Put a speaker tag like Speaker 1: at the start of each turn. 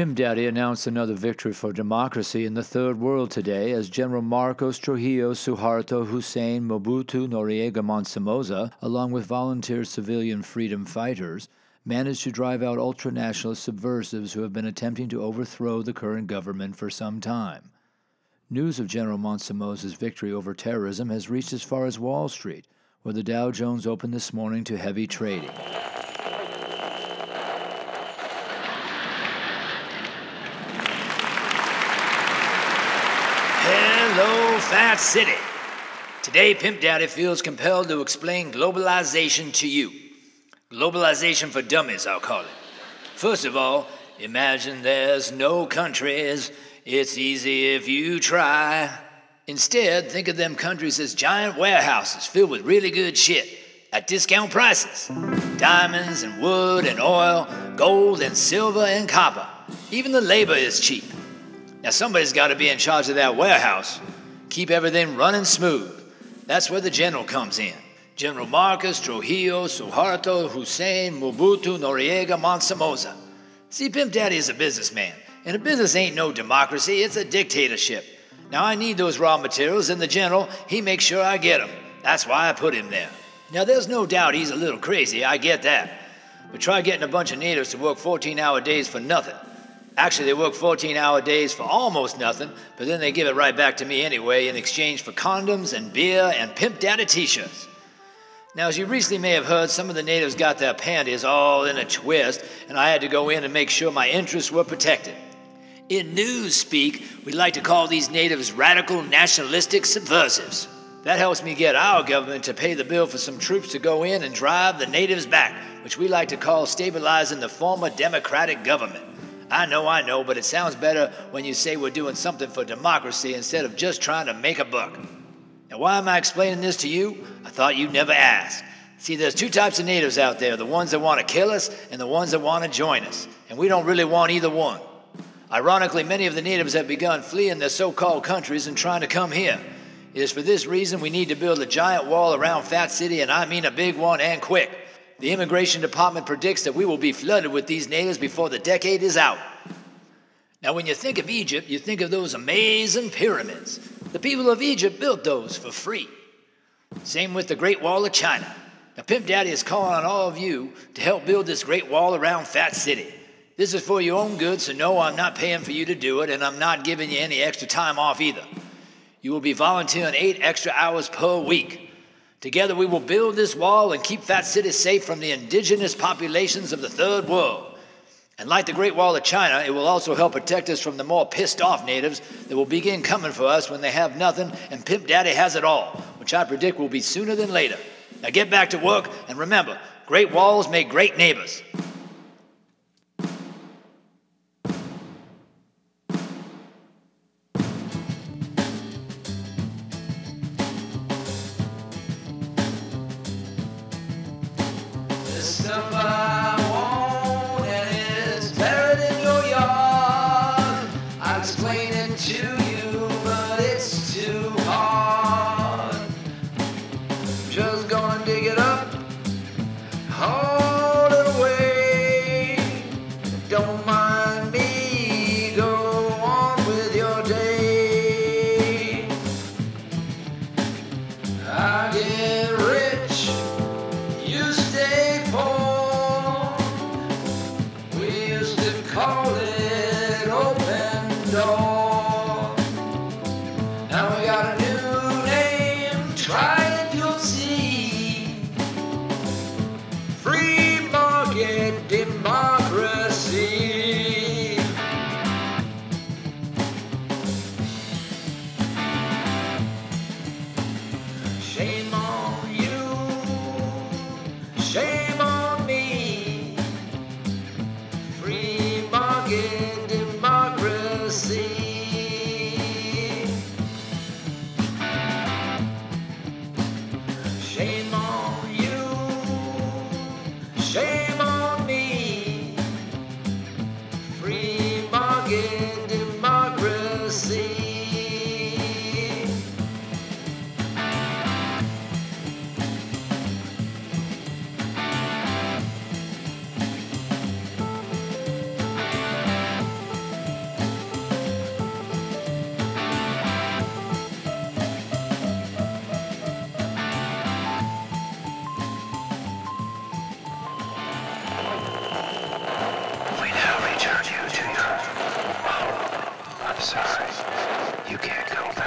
Speaker 1: Pimp Daddy announced another victory for democracy in the third world today as General Marcos Trujillo Suharto Hussein Mobutu Noriega Monsomoza, along with volunteer civilian freedom fighters, managed to drive out ultranationalist subversives who have been attempting to overthrow the current government for some time. News of General Monsomoza's victory over terrorism has reached as far as Wall Street, where the Dow Jones opened this morning to heavy trading.
Speaker 2: Hello, Fat City. Today, Pimp Daddy feels compelled to explain globalization to you. Globalization for dummies, I'll call it. First of all, imagine there's no countries. It's easy if you try. Instead, think of them countries as giant warehouses filled with really good shit at discount prices diamonds and wood and oil, gold and silver and copper. Even the labor is cheap. Now, somebody's got to be in charge of that warehouse. Keep everything running smooth. That's where the general comes in. General Marcos Trujillo Suharto Hussein Mobutu Noriega Monsomoza. See, Pimp Daddy is a businessman, and a business ain't no democracy, it's a dictatorship. Now, I need those raw materials, and the general, he makes sure I get 'em. That's why I put him there. Now, there's no doubt he's a little crazy, I get that. But try getting a bunch of natives to work 14 hour days for nothing. Actually, they work 14 hour days for almost nothing, but then they give it right back to me anyway in exchange for condoms and beer and Pimp Daddy t shirts. Now, as you recently may have heard, some of the natives got their panties all in a twist, and I had to go in and make sure my interests were protected. In news speak, we like to call these natives radical nationalistic subversives. That helps me get our government to pay the bill for some troops to go in and drive the natives back, which we like to call stabilizing the former democratic government. I know, I know, but it sounds better when you say we're doing something for democracy instead of just trying to make a buck. Now, why am I explaining this to you? I thought you'd never ask. See, there's two types of natives out there the ones that want to kill us and the ones that want to join us. And we don't really want either one. Ironically, many of the natives have begun fleeing their so called countries and trying to come here. It is for this reason we need to build a giant wall around Fat City, and I mean a big one and quick. The Immigration Department predicts that we will be flooded with these natives before the decade is out. Now, when you think of Egypt, you think of those amazing pyramids. The people of Egypt built those for free. Same with the Great Wall of China. Now, Pimp Daddy is calling on all of you to help build this great wall around Fat City. This is for your own good, so no, I'm not paying for you to do it, and I'm not giving you any extra time off either. You will be volunteering eight extra hours per week. Together, we will build this wall and keep Fat City safe from the indigenous populations of the third world. And like the Great Wall of China, it will also help protect us from the more pissed off natives that will begin coming for us when they have nothing and Pimp Daddy has it all, which I predict will be sooner than later. Now get back to work and remember great walls make great neighbors.
Speaker 3: Just gonna dig it up, haul
Speaker 4: You can't go